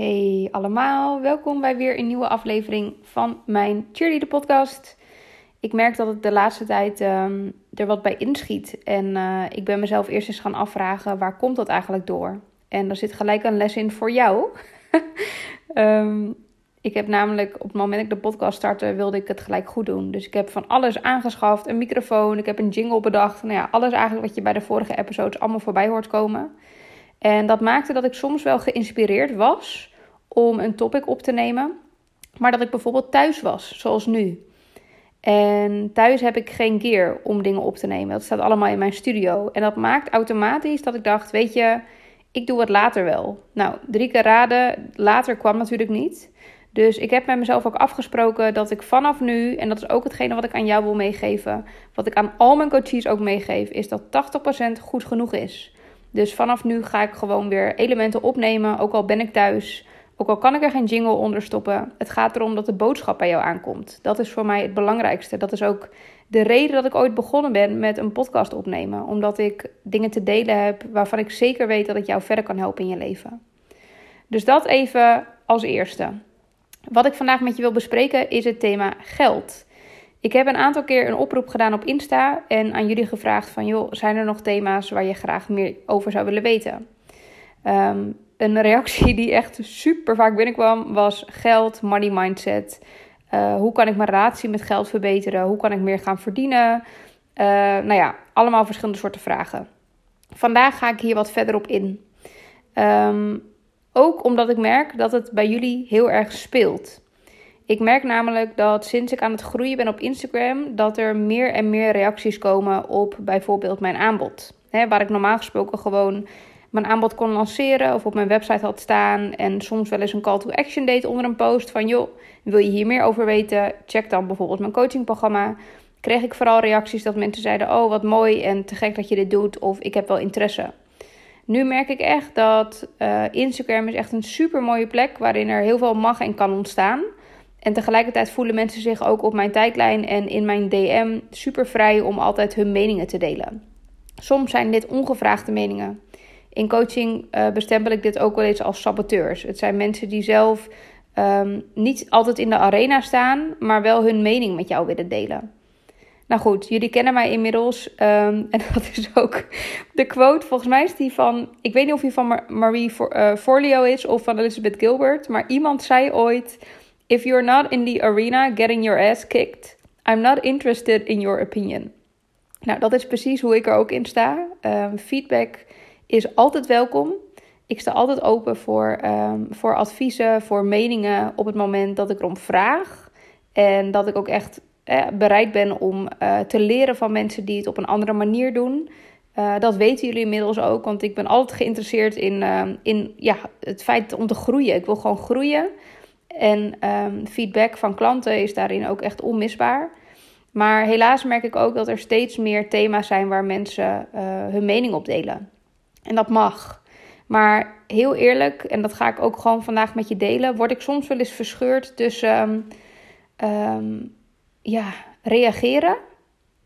Hey allemaal, welkom bij weer een nieuwe aflevering van mijn Cheerleader podcast. Ik merk dat het de laatste tijd um, er wat bij inschiet. En uh, ik ben mezelf eerst eens gaan afvragen, waar komt dat eigenlijk door? En er zit gelijk een les in voor jou. um, ik heb namelijk op het moment dat ik de podcast startte, wilde ik het gelijk goed doen. Dus ik heb van alles aangeschaft, een microfoon, ik heb een jingle bedacht. Nou ja, alles eigenlijk wat je bij de vorige episodes allemaal voorbij hoort komen. En dat maakte dat ik soms wel geïnspireerd was om een topic op te nemen. Maar dat ik bijvoorbeeld thuis was, zoals nu. En thuis heb ik geen gear om dingen op te nemen. Dat staat allemaal in mijn studio. En dat maakt automatisch dat ik dacht: weet je, ik doe het later wel. Nou, drie keer raden, later kwam natuurlijk niet. Dus ik heb met mezelf ook afgesproken dat ik vanaf nu, en dat is ook hetgene wat ik aan jou wil meegeven, wat ik aan al mijn coaches ook meegeef, is dat 80% goed genoeg is. Dus vanaf nu ga ik gewoon weer elementen opnemen, ook al ben ik thuis. Ook al kan ik er geen jingle onder stoppen. Het gaat erom dat de boodschap bij jou aankomt. Dat is voor mij het belangrijkste. Dat is ook de reden dat ik ooit begonnen ben met een podcast opnemen. Omdat ik dingen te delen heb waarvan ik zeker weet dat ik jou verder kan helpen in je leven. Dus dat even als eerste. Wat ik vandaag met je wil bespreken is het thema geld. Ik heb een aantal keer een oproep gedaan op Insta en aan jullie gevraagd van joh, zijn er nog thema's waar je graag meer over zou willen weten? Um, een reactie die echt super vaak binnenkwam was geld, money mindset. Uh, hoe kan ik mijn relatie met geld verbeteren? Hoe kan ik meer gaan verdienen? Uh, nou ja, allemaal verschillende soorten vragen. Vandaag ga ik hier wat verder op in. Um, ook omdat ik merk dat het bij jullie heel erg speelt. Ik merk namelijk dat sinds ik aan het groeien ben op Instagram, dat er meer en meer reacties komen op bijvoorbeeld mijn aanbod. waar ik normaal gesproken gewoon mijn aanbod kon lanceren of op mijn website had staan. En soms wel eens een call to action deed onder een post van joh, wil je hier meer over weten? Check dan bijvoorbeeld mijn coachingprogramma. Kreeg ik vooral reacties dat mensen zeiden: Oh, wat mooi en te gek dat je dit doet. Of ik heb wel interesse. Nu merk ik echt dat uh, Instagram is echt een super mooie plek waarin er heel veel mag en kan ontstaan. En tegelijkertijd voelen mensen zich ook op mijn tijdlijn en in mijn DM super vrij om altijd hun meningen te delen. Soms zijn dit ongevraagde meningen. In coaching uh, bestempel ik dit ook wel eens als saboteurs. Het zijn mensen die zelf um, niet altijd in de arena staan, maar wel hun mening met jou willen delen. Nou goed, jullie kennen mij inmiddels. Um, en dat is ook de quote. Volgens mij is die van. Ik weet niet of die van Marie uh, Forleo is of van Elizabeth Gilbert. Maar iemand zei ooit: If you're not in the arena getting your ass kicked, I'm not interested in your opinion. Nou, dat is precies hoe ik er ook in sta. Um, feedback is altijd welkom. Ik sta altijd open voor, um, voor adviezen, voor meningen op het moment dat ik erom vraag. En dat ik ook echt eh, bereid ben om uh, te leren van mensen die het op een andere manier doen. Uh, dat weten jullie inmiddels ook, want ik ben altijd geïnteresseerd in, in ja, het feit om te groeien. Ik wil gewoon groeien. En um, feedback van klanten is daarin ook echt onmisbaar. Maar helaas merk ik ook dat er steeds meer thema's zijn waar mensen hun mening op delen. En dat mag. Maar heel eerlijk, en dat ga ik ook gewoon vandaag met je delen, word ik soms wel eens verscheurd tussen um, ja, reageren.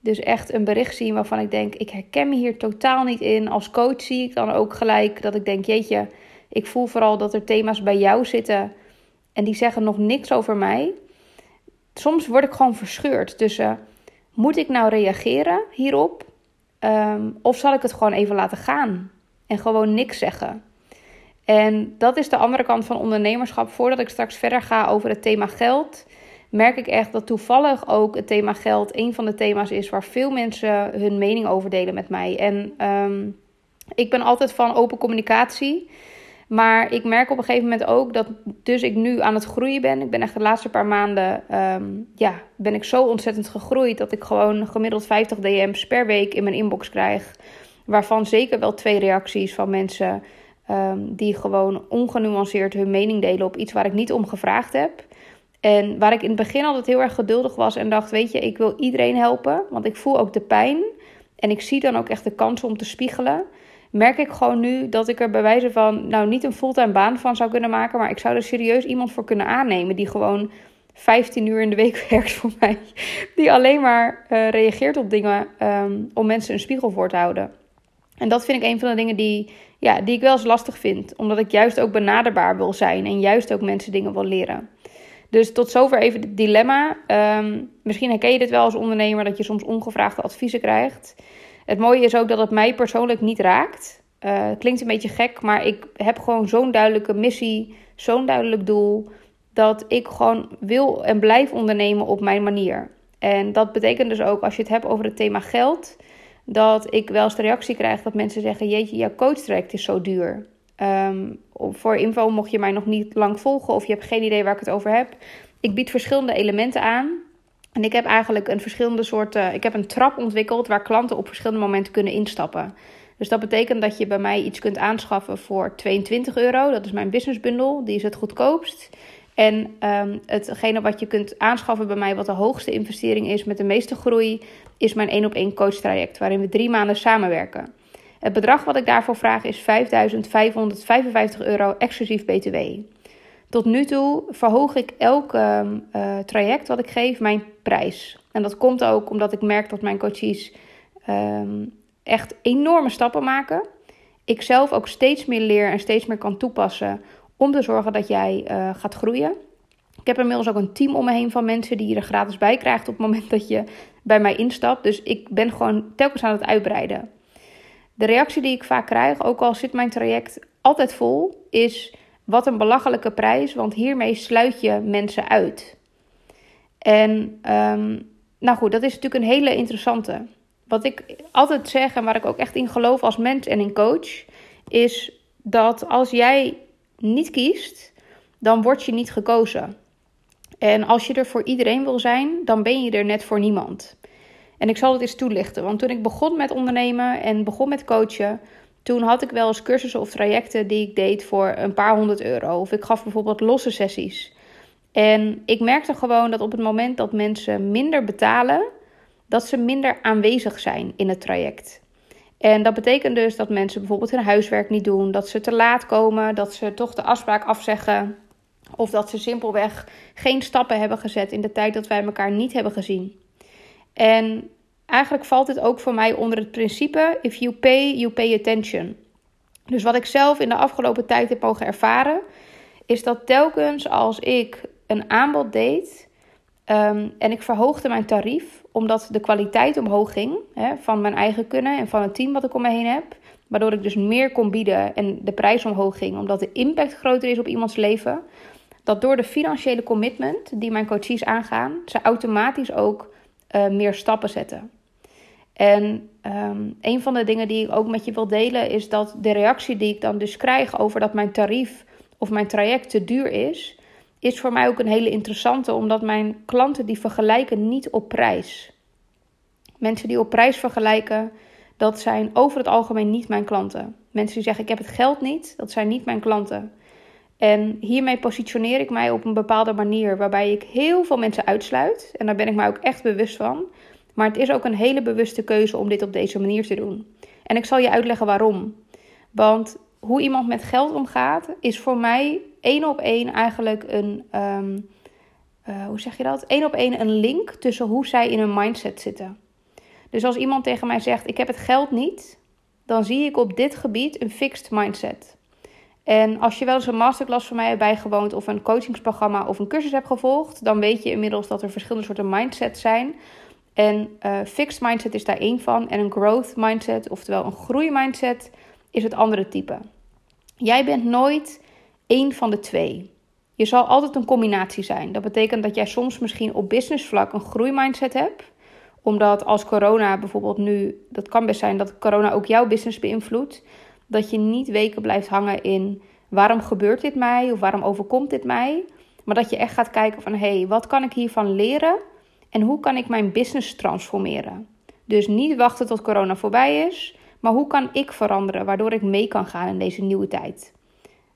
Dus echt een bericht zien waarvan ik denk, ik herken me hier totaal niet in. Als coach zie ik dan ook gelijk dat ik denk, jeetje, ik voel vooral dat er thema's bij jou zitten en die zeggen nog niks over mij. Soms word ik gewoon verscheurd tussen, moet ik nou reageren hierop? Um, of zal ik het gewoon even laten gaan gewoon niks zeggen? En dat is de andere kant van ondernemerschap. Voordat ik straks verder ga over het thema geld, merk ik echt dat toevallig ook het thema geld een van de thema's is waar veel mensen hun mening over delen met mij. En um, ik ben altijd van open communicatie. Maar ik merk op een gegeven moment ook dat dus ik nu aan het groeien ben. Ik ben echt de laatste paar maanden, um, ja, ben ik zo ontzettend gegroeid dat ik gewoon gemiddeld 50 DM's per week in mijn inbox krijg. Waarvan zeker wel twee reacties van mensen um, die gewoon ongenuanceerd hun mening delen op iets waar ik niet om gevraagd heb. En waar ik in het begin altijd heel erg geduldig was en dacht: Weet je, ik wil iedereen helpen, want ik voel ook de pijn. En ik zie dan ook echt de kansen om te spiegelen. Merk ik gewoon nu dat ik er bij wijze van, nou niet een fulltime baan van zou kunnen maken, maar ik zou er serieus iemand voor kunnen aannemen die gewoon 15 uur in de week werkt voor mij. Die alleen maar uh, reageert op dingen um, om mensen een spiegel voor te houden. En dat vind ik een van de dingen die, ja, die ik wel eens lastig vind. Omdat ik juist ook benaderbaar wil zijn en juist ook mensen dingen wil leren. Dus tot zover even het dilemma. Ehm, misschien herken je dit wel als ondernemer dat je soms ongevraagde adviezen krijgt. Het mooie is ook dat het mij persoonlijk niet raakt. Uh, klinkt een beetje gek, maar ik heb gewoon zo'n duidelijke missie, zo'n duidelijk doel. Dat ik gewoon wil en blijf ondernemen op mijn manier. En dat betekent dus ook als je het hebt over het thema geld. Dat ik wel eens de reactie krijg dat mensen zeggen: Jeetje, jouw coachtraject is zo duur. Um, voor info, mocht je mij nog niet lang volgen of je hebt geen idee waar ik het over heb. Ik bied verschillende elementen aan. En ik heb eigenlijk een verschillende soorten. Ik heb een trap ontwikkeld waar klanten op verschillende momenten kunnen instappen. Dus dat betekent dat je bij mij iets kunt aanschaffen voor 22 euro. Dat is mijn businessbundel. Die is het goedkoopst. En um, hetgene wat je kunt aanschaffen bij mij, wat de hoogste investering is met de meeste groei, is mijn 1 op 1 coach traject, waarin we drie maanden samenwerken. Het bedrag wat ik daarvoor vraag is 5.555 euro exclusief BTW. Tot nu toe verhoog ik elk uh, traject wat ik geef mijn prijs. En dat komt ook omdat ik merk dat mijn coaches um, echt enorme stappen maken. Ik zelf ook steeds meer leer en steeds meer kan toepassen om te zorgen dat jij uh, gaat groeien. Ik heb inmiddels ook een team om me heen van mensen die je er gratis bij krijgt op het moment dat je bij mij instapt. Dus ik ben gewoon telkens aan het uitbreiden. De reactie die ik vaak krijg, ook al zit mijn traject altijd vol, is wat een belachelijke prijs, want hiermee sluit je mensen uit. En um, nou goed, dat is natuurlijk een hele interessante. Wat ik altijd zeg en waar ik ook echt in geloof als mens en in coach, is dat als jij niet kiest, dan word je niet gekozen. En als je er voor iedereen wil zijn, dan ben je er net voor niemand. En ik zal het eens toelichten. Want toen ik begon met ondernemen en begon met coachen, toen had ik wel eens cursussen of trajecten die ik deed voor een paar honderd euro. Of ik gaf bijvoorbeeld losse sessies. En ik merkte gewoon dat op het moment dat mensen minder betalen, dat ze minder aanwezig zijn in het traject. En dat betekent dus dat mensen bijvoorbeeld hun huiswerk niet doen, dat ze te laat komen, dat ze toch de afspraak afzeggen. Of dat ze simpelweg geen stappen hebben gezet in de tijd dat wij elkaar niet hebben gezien. En eigenlijk valt dit ook voor mij onder het principe: if you pay, you pay attention. Dus wat ik zelf in de afgelopen tijd heb mogen ervaren, is dat telkens als ik een aanbod deed um, en ik verhoogde mijn tarief, omdat de kwaliteit omhoog ging hè, van mijn eigen kunnen en van het team wat ik om me heen heb, waardoor ik dus meer kon bieden en de prijs omhoog ging, omdat de impact groter is op iemands leven, dat door de financiële commitment die mijn coaches aangaan, ze automatisch ook uh, meer stappen zetten. En um, een van de dingen die ik ook met je wil delen is dat de reactie die ik dan dus krijg over dat mijn tarief of mijn traject te duur is, is voor mij ook een hele interessante, omdat mijn klanten die vergelijken niet op prijs. Mensen die op prijs vergelijken, dat zijn over het algemeen niet mijn klanten. Mensen die zeggen ik heb het geld niet, dat zijn niet mijn klanten. En hiermee positioneer ik mij op een bepaalde manier waarbij ik heel veel mensen uitsluit. En daar ben ik mij ook echt bewust van. Maar het is ook een hele bewuste keuze om dit op deze manier te doen. En ik zal je uitleggen waarom. Want hoe iemand met geld omgaat, is voor mij één op één eigenlijk een. Um, uh, hoe zeg je dat? Eén op één een link tussen hoe zij in hun mindset zitten. Dus als iemand tegen mij zegt: Ik heb het geld niet, dan zie ik op dit gebied een fixed mindset. En als je wel eens een masterclass van mij hebt bijgewoond, of een coachingsprogramma of een cursus hebt gevolgd, dan weet je inmiddels dat er verschillende soorten mindsets zijn. En uh, fixed mindset is daar één van. En een growth mindset, oftewel een groeimindset, is het andere type. Jij bent nooit één van de twee. Je zal altijd een combinatie zijn. Dat betekent dat jij soms misschien op businessvlak een groeimindset hebt. Omdat als corona bijvoorbeeld nu, dat kan best zijn dat corona ook jouw business beïnvloedt. Dat je niet weken blijft hangen in waarom gebeurt dit mij of waarom overkomt dit mij. Maar dat je echt gaat kijken van hé, hey, wat kan ik hiervan leren en hoe kan ik mijn business transformeren? Dus niet wachten tot corona voorbij is, maar hoe kan ik veranderen waardoor ik mee kan gaan in deze nieuwe tijd?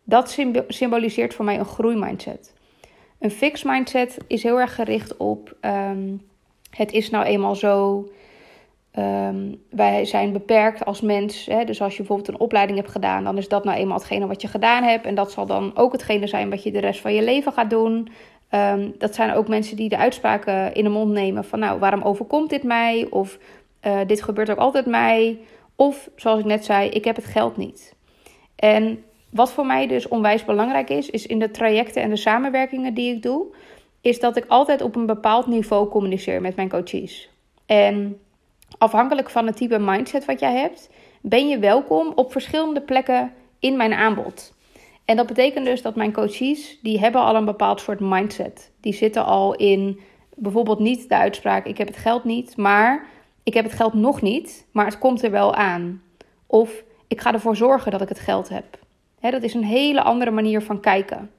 Dat symboliseert voor mij een groeimindset. Een fixed mindset is heel erg gericht op um, het is nou eenmaal zo. Um, wij zijn beperkt als mens. Hè? Dus als je bijvoorbeeld een opleiding hebt gedaan, dan is dat nou eenmaal hetgene wat je gedaan hebt. En dat zal dan ook hetgene zijn wat je de rest van je leven gaat doen. Um, dat zijn ook mensen die de uitspraken in de mond nemen van nou, waarom overkomt dit mij? Of uh, dit gebeurt ook altijd mij. Of zoals ik net zei, ik heb het geld niet. En wat voor mij dus onwijs belangrijk is, is in de trajecten en de samenwerkingen die ik doe, is dat ik altijd op een bepaald niveau communiceer met mijn coaches. En afhankelijk van het type mindset wat jij hebt, ben je welkom op verschillende plekken in mijn aanbod. En dat betekent dus dat mijn coaches, die hebben al een bepaald soort mindset. Die zitten al in bijvoorbeeld niet de uitspraak, ik heb het geld niet, maar ik heb het geld nog niet, maar het komt er wel aan. Of ik ga ervoor zorgen dat ik het geld heb. dat is een hele andere manier van kijken.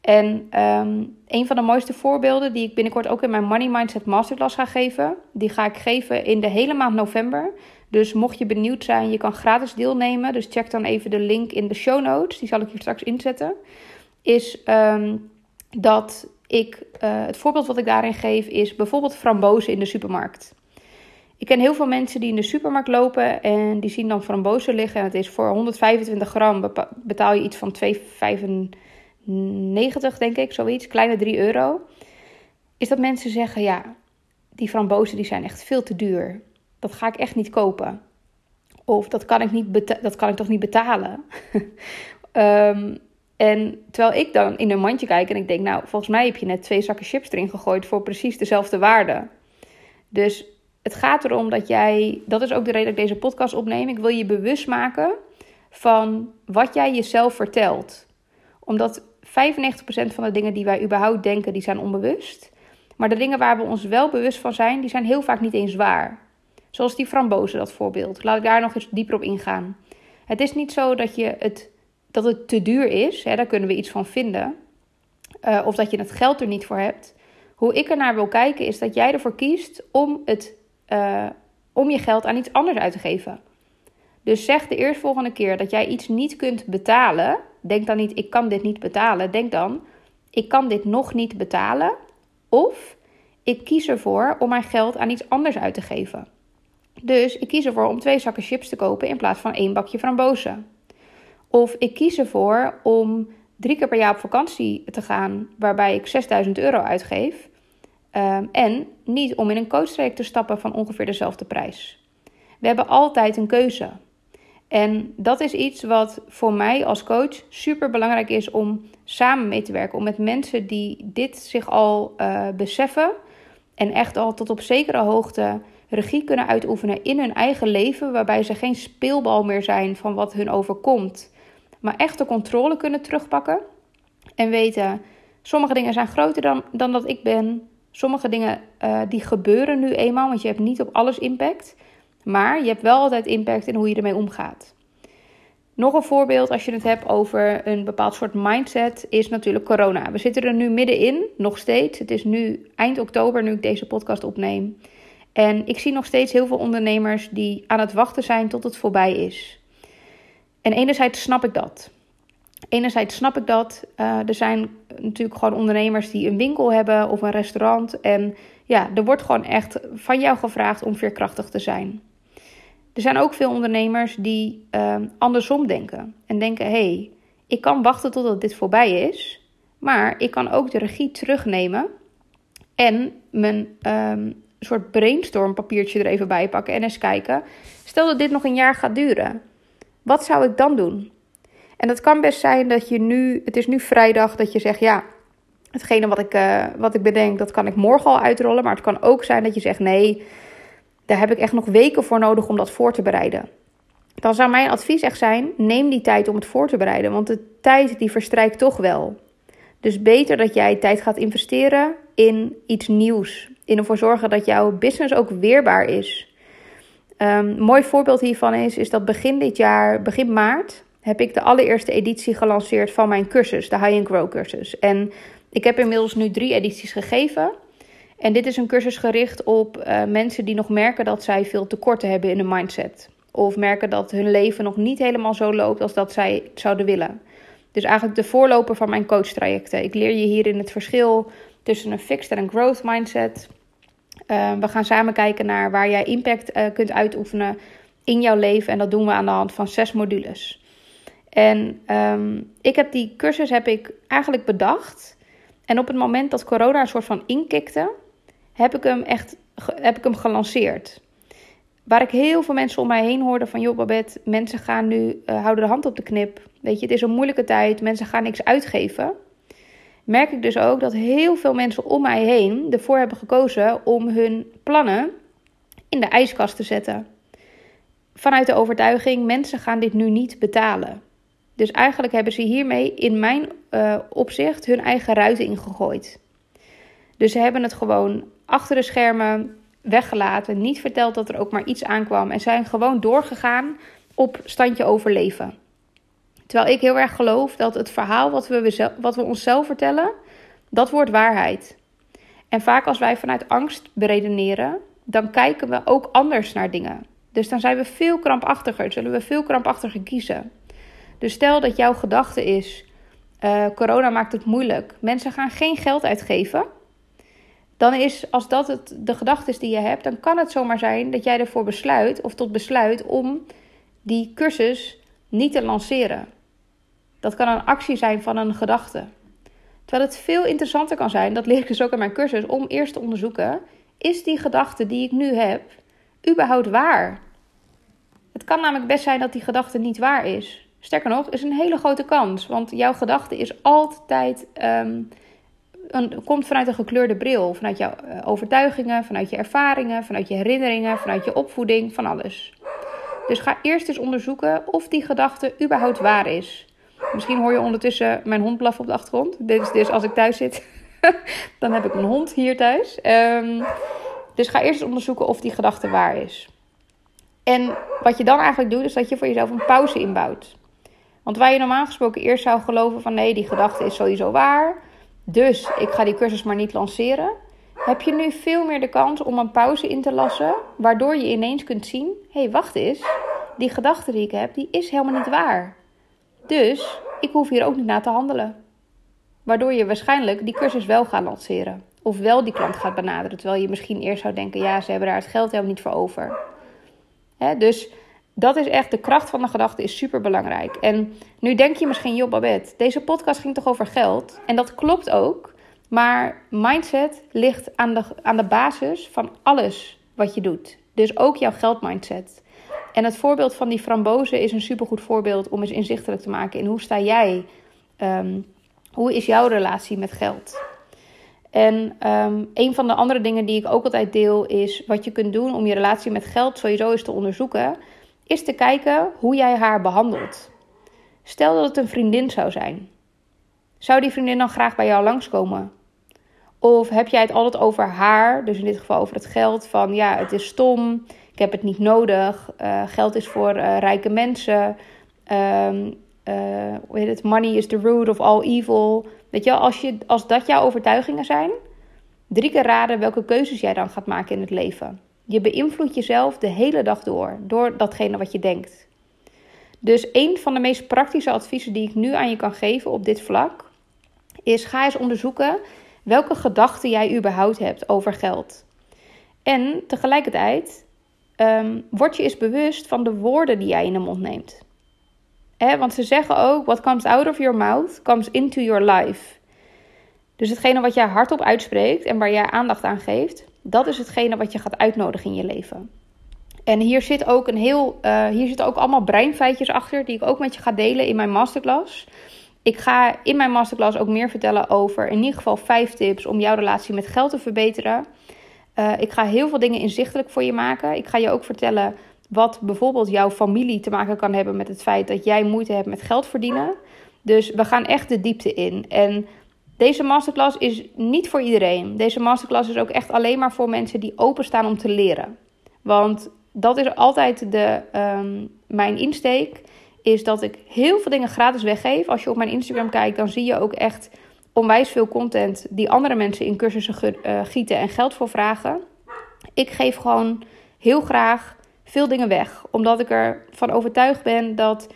En ehm, een van de mooiste voorbeelden die ik binnenkort ook in mijn Money Mindset Masterclass ga geven, die ga ik geven in de hele maand november. Dus mocht je benieuwd zijn, je kan gratis deelnemen. Dus check dan even de link in de show notes, die zal ik hier straks inzetten. Is ehm, dat ik, uh, het voorbeeld wat ik daarin geef, is bijvoorbeeld frambozen in de supermarkt. Ik ken heel veel mensen die in de supermarkt lopen en die zien dan frambozen liggen. En het is voor 125 gram betaal je iets van 2,95 90, denk ik, zoiets, kleine 3 euro. Is dat mensen zeggen, ja, die frambozen die zijn echt veel te duur. Dat ga ik echt niet kopen. Of dat kan ik, niet dat kan ik toch niet betalen. um, en terwijl ik dan in een mandje kijk en ik denk, nou, volgens mij heb je net twee zakken chips erin gegooid voor precies dezelfde waarde. Dus het gaat erom dat jij, dat is ook de reden dat ik deze podcast opneem. Ik wil je bewust maken van wat jij jezelf vertelt. Omdat 95% van de dingen die wij überhaupt denken, die zijn onbewust. Maar de dingen waar we ons wel bewust van zijn, die zijn heel vaak niet eens waar. Zoals die frambozen, dat voorbeeld. Laat ik daar nog eens dieper op ingaan. Het is niet zo dat, je het, dat het te duur is, hè, daar kunnen we iets van vinden. Uh, of dat je het geld er niet voor hebt. Hoe ik er naar wil kijken is dat jij ervoor kiest om, het, uh, om je geld aan iets anders uit te geven. Dus zeg de eerstvolgende keer dat jij iets niet kunt betalen, Denk dan niet, ik kan dit niet betalen. Denk dan, ik kan dit nog niet betalen. Of ik kies ervoor om mijn geld aan iets anders uit te geven. Dus ik kies ervoor om twee zakken chips te kopen in plaats van één bakje frambozen. Of ik kies ervoor om drie keer per jaar op vakantie te gaan, waarbij ik 6000 euro uitgeef. Um, en niet om in een coachtraject te stappen van ongeveer dezelfde prijs. We hebben altijd een keuze. En dat is iets wat voor mij als coach super belangrijk is om samen mee te werken. Om met mensen die dit zich al uh, beseffen en echt al tot op zekere hoogte regie kunnen uitoefenen in hun eigen leven, waarbij ze geen speelbal meer zijn van wat hun overkomt, maar echt de controle kunnen terugpakken en weten: sommige dingen zijn groter dan, dan dat ik ben. Sommige dingen uh, die gebeuren nu eenmaal, want je hebt niet op alles impact. Maar je hebt wel altijd impact in hoe je ermee omgaat. Nog een voorbeeld als je het hebt over een bepaald soort mindset is natuurlijk corona. We zitten er nu middenin, nog steeds. Het is nu eind oktober nu ik deze podcast opneem. En ik zie nog steeds heel veel ondernemers die aan het wachten zijn tot het voorbij is. En enerzijds snap ik dat. Enerzijds snap ik dat. Uh, er zijn natuurlijk gewoon ondernemers die een winkel hebben of een restaurant. En ja, er wordt gewoon echt van jou gevraagd om veerkrachtig te zijn. Er zijn ook veel ondernemers die ehm, andersom denken. En denken: hé, hey, ik kan wachten totdat dit voorbij is. Maar ik kan ook de regie terugnemen. En mijn um, soort brainstorm papiertje er even bij pakken. En eens kijken. Stel dat dit nog een jaar gaat duren. Wat zou ik dan doen? En dat kan best zijn dat je nu, het is nu vrijdag, dat je zegt: ja, hetgene wat ik, uh, wat ik bedenk, dat kan ik morgen al uitrollen. Maar het kan ook zijn dat je zegt: nee, daar heb ik echt nog weken voor nodig om dat voor te bereiden. Dan zou mijn advies echt zijn: neem die tijd om het voor te bereiden, want de tijd die verstrijkt toch wel. Dus beter dat jij tijd gaat investeren in iets nieuws. In ervoor zorgen dat jouw business ook weerbaar is. Um, mooi voorbeeld hiervan is, is dat begin dit jaar, begin maart, heb ik de allereerste editie gelanceerd van mijn cursus, de High and Grow cursus. En ik heb inmiddels nu drie edities gegeven. En dit is een cursus gericht op uh, mensen die nog merken dat zij veel tekorten hebben in hun mindset. Of merken dat hun leven nog niet helemaal zo loopt als dat zij zouden willen. Dus eigenlijk de voorloper van mijn coachtrajecten. Ik leer je hierin het verschil tussen een fixed en een growth mindset. Uh, we gaan samen kijken naar waar jij impact uh, kunt uitoefenen in jouw leven. En dat doen we aan de hand van zes modules. En um, ik heb die cursus heb ik eigenlijk bedacht. En op het moment dat corona een soort van inkikte, heb ik hem echt heb ik hem gelanceerd. waar ik heel veel mensen om mij heen hoorde van... joh Babette, mensen gaan nu, uh, houden de hand op de knip. Weet je, het is een moeilijke tijd, mensen gaan niks uitgeven. Merk ik dus ook dat heel veel mensen om mij heen ervoor hebben gekozen... om hun plannen in de ijskast te zetten. Vanuit de overtuiging, mensen gaan dit nu niet betalen. Dus eigenlijk hebben ze hiermee in mijn uh, opzicht hun eigen ruiten ingegooid. Dus ze hebben het gewoon achter de schermen weggelaten, niet verteld dat er ook maar iets aankwam en zijn gewoon doorgegaan op standje overleven. Terwijl ik heel erg geloof dat het verhaal wat we, wat we onszelf vertellen, dat wordt waarheid. En vaak als wij vanuit angst beredeneren, dan kijken we ook anders naar dingen. Dus dan zijn we veel krampachtiger, zullen we veel krampachtiger kiezen. Dus stel dat jouw gedachte is: uh, corona maakt het moeilijk, mensen gaan geen geld uitgeven dan is, als dat het, de gedachte is die je hebt, dan kan het zomaar zijn dat jij ervoor besluit of tot besluit om die cursus niet te lanceren. Dat kan een actie zijn van een gedachte. Terwijl het veel interessanter kan zijn, dat leer ik dus ook in mijn cursus, om eerst te onderzoeken: is die gedachte die ik nu heb überhaupt waar? Het kan namelijk best zijn dat die gedachte niet waar is. Sterker nog, is een hele grote kans, want jouw gedachte is altijd ehm, komt vanuit een gekleurde bril. Vanuit jouw eh, overtuigingen, vanuit je ervaringen, vanuit je herinneringen, vanuit je opvoeding, van alles. Dus ga eerst eens onderzoeken of die gedachte überhaupt waar is. Misschien hoor je ondertussen mijn hond blaffen op de achtergrond. Dit is dus als ik thuis zit, dan heb ik een hond hier thuis. Ehm, dus ga eerst eens onderzoeken of die gedachte waar is. En wat je dan eigenlijk doet, is dat je voor jezelf een pauze inbouwt. Want waar je normaal gesproken eerst zou geloven van nee, die gedachte is sowieso waar dus ik ga die cursus maar niet lanceren. Heb je nu veel meer de kans om een pauze in te lassen, waardoor je ineens kunt zien: hé, hey, wacht eens, die gedachte die ik heb, die is helemaal niet waar. Dus ik hoef hier ook niet naar te handelen. Waardoor je waarschijnlijk die cursus wel gaat lanceren. Of wel die klant gaat benaderen. Terwijl je misschien eerst zou denken: ja, ze hebben daar het geld helemaal niet voor over. dus dat is echt, de kracht van de gedachte is super belangrijk. En nu denk je misschien, joh Babette, deze podcast ging toch over geld? En dat klopt ook. Maar mindset ligt aan de, aan de basis van alles wat je doet. Dus ook jouw geldmindset. En het voorbeeld van die frambozen is een supergoed voorbeeld om eens inzichtelijk te maken in hoe sta jij, um, hoe is jouw relatie met geld? En um, een van de andere dingen die ik ook altijd deel is wat je kunt doen om je relatie met geld sowieso eens te onderzoeken is te kijken hoe jij haar behandelt. Stel dat het een vriendin zou zijn. Zou die vriendin dan graag bij jou langskomen? Of heb jij het altijd over haar, dus in dit geval over het geld, van ja, het is stom, ik heb het niet nodig, uh, geld is voor uh, rijke mensen, um, uh, hoe heet het, money is the root of all evil. Weet je, als, je, als dat jouw overtuigingen zijn, drie keer raden welke keuzes jij dan gaat maken in het leven. Je beïnvloedt jezelf de hele dag door, door datgene wat je denkt. Dus een van de meest praktische adviezen die ik nu aan je kan geven op dit vlak, is ga eens onderzoeken welke gedachten jij überhaupt hebt over geld. En tegelijkertijd um, word je eens bewust van de woorden die jij in de mond neemt. want ze zeggen ook: what comes out of your mouth comes into your life. Dus hetgene wat jij hardop uitspreekt en waar jij aandacht aan geeft, dat is hetgene wat je gaat uitnodigen in je leven. En hier zit ook een heel, uh, hier zitten ook allemaal breinfeitjes achter, die ik ook met je ga delen in mijn masterclass. Ik ga in mijn masterclass ook meer vertellen over in ieder geval vijf tips om jouw relatie met geld te verbeteren. Uh, ik ga heel veel dingen inzichtelijk voor je maken. Ik ga je ook vertellen wat bijvoorbeeld jouw familie te maken kan hebben met het feit dat jij moeite hebt met geld verdienen. Dus we gaan echt de diepte in. En deze masterclass is niet voor iedereen. Deze masterclass is ook echt alleen maar voor mensen die openstaan om te leren. Want dat is altijd de, um, mijn insteek. Is dat ik heel veel dingen gratis weggeef. Als je op mijn Instagram kijkt, dan zie je ook echt onwijs veel content die andere mensen in cursussen uh, gieten en geld voor vragen. Ik geef gewoon heel graag veel dingen weg. Omdat ik ervan overtuigd ben dat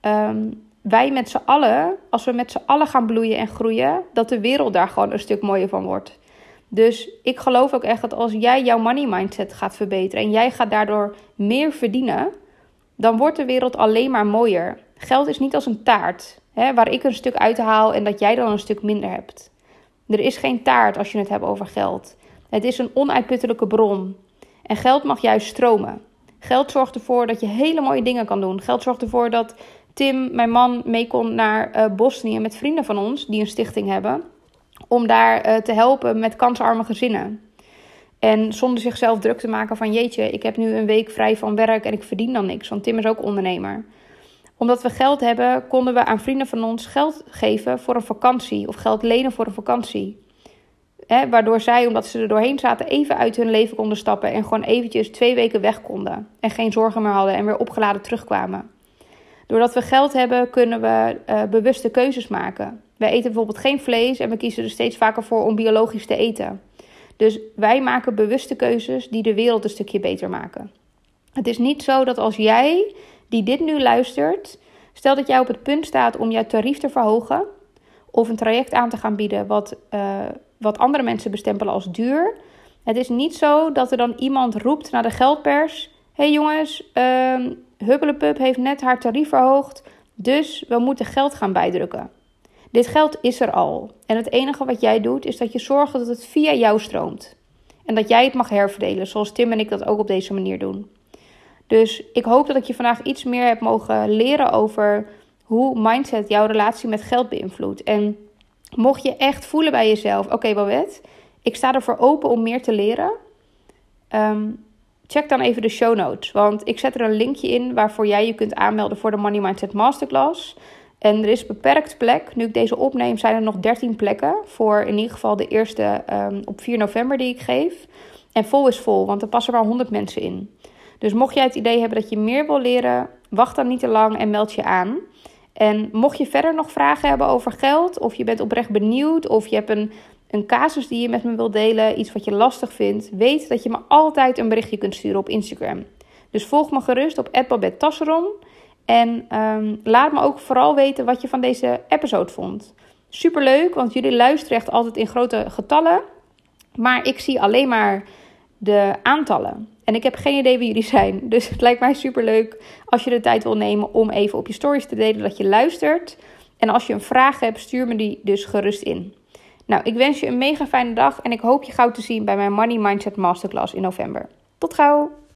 um, wij met z'n allen, als we met z'n allen gaan bloeien en groeien, dat de wereld daar gewoon een stuk mooier van wordt. Dus ik geloof ook echt dat als jij jouw money mindset gaat verbeteren en jij gaat daardoor meer verdienen, dan wordt de wereld alleen maar mooier. Geld is niet als een taart, hè, waar ik een stuk uithaal en dat jij dan een stuk minder hebt. Er is geen taart als je het hebt over geld. Het is een onuitputtelijke bron. En geld mag juist stromen. Geld zorgt ervoor dat je hele mooie dingen kan doen. Geld zorgt ervoor dat Tim, mijn man, mee kon naar uh, Bosnië met vrienden van ons die een stichting hebben. Om daar uh, te helpen met kansarme gezinnen. En zonder zichzelf druk te maken van jeetje, ik heb nu een week vrij van werk en ik verdien dan niks. Want Tim is ook ondernemer. Omdat we geld hebben, konden we aan vrienden van ons geld geven voor een vakantie. Of geld lenen voor een vakantie. waardoor zij, omdat ze er doorheen zaten, even uit hun leven konden stappen. En gewoon eventjes twee weken weg konden. En geen zorgen meer hadden en weer opgeladen terugkwamen. Doordat we geld hebben, kunnen we uh, bewuste keuzes maken. Wij eten bijvoorbeeld geen vlees en we kiezen er steeds vaker voor om biologisch te eten. Dus wij maken bewuste keuzes die de wereld een stukje beter maken. Het is niet zo dat als jij, die dit nu luistert, stel dat jij op het punt staat om jouw tarief te verhogen of een traject aan te gaan bieden wat, uh, wat andere mensen bestempelen als duur. Het is niet zo dat er dan iemand roept naar de geldpers: hey jongens, uh, Huppelepup heeft net haar tarief verhoogd, dus we moeten geld gaan bijdrukken. Dit geld is er al. En het enige wat jij doet is dat je zorgt dat het via jou stroomt. En dat jij het mag herverdelen, zoals Tim en ik dat ook op deze manier doen. Dus ik hoop dat ik je vandaag iets meer heb mogen leren over hoe mindset jouw relatie met geld beïnvloedt. En mocht je echt voelen bij jezelf: oké, okay, ik sta ervoor open om meer te leren. Ehm, check dan even de show notes. Want ik zet er een linkje in waarvoor jij je kunt aanmelden voor de Money Mindset Masterclass. En er is beperkt plek. Nu ik deze opneem, zijn er nog 13 plekken. Voor in ieder geval de eerste um, op 4 november die ik geef. En vol is vol, want er passen maar 100 mensen in. Dus mocht jij het idee hebben dat je meer wil leren, wacht dan niet te lang en meld je aan. En mocht je verder nog vragen hebben over geld, of je bent oprecht benieuwd, of je hebt een, een casus die je met me wilt delen, iets wat je lastig vindt, weet dat je me altijd een berichtje kunt sturen op Instagram. Dus volg me gerust op Tasseron. En um, laat me ook vooral weten wat je van deze episode vond. Superleuk, want jullie luisteren echt altijd in grote getallen. Maar ik zie alleen maar de aantallen. En ik heb geen idee wie jullie zijn. Dus het lijkt mij superleuk als je de tijd wil nemen om even op je stories te delen dat je luistert. En als je een vraag hebt, stuur me die dus gerust in. Nou, ik wens je een mega fijne dag en ik hoop je gauw te zien bij mijn Money Mindset Masterclass in november. Tot gauw!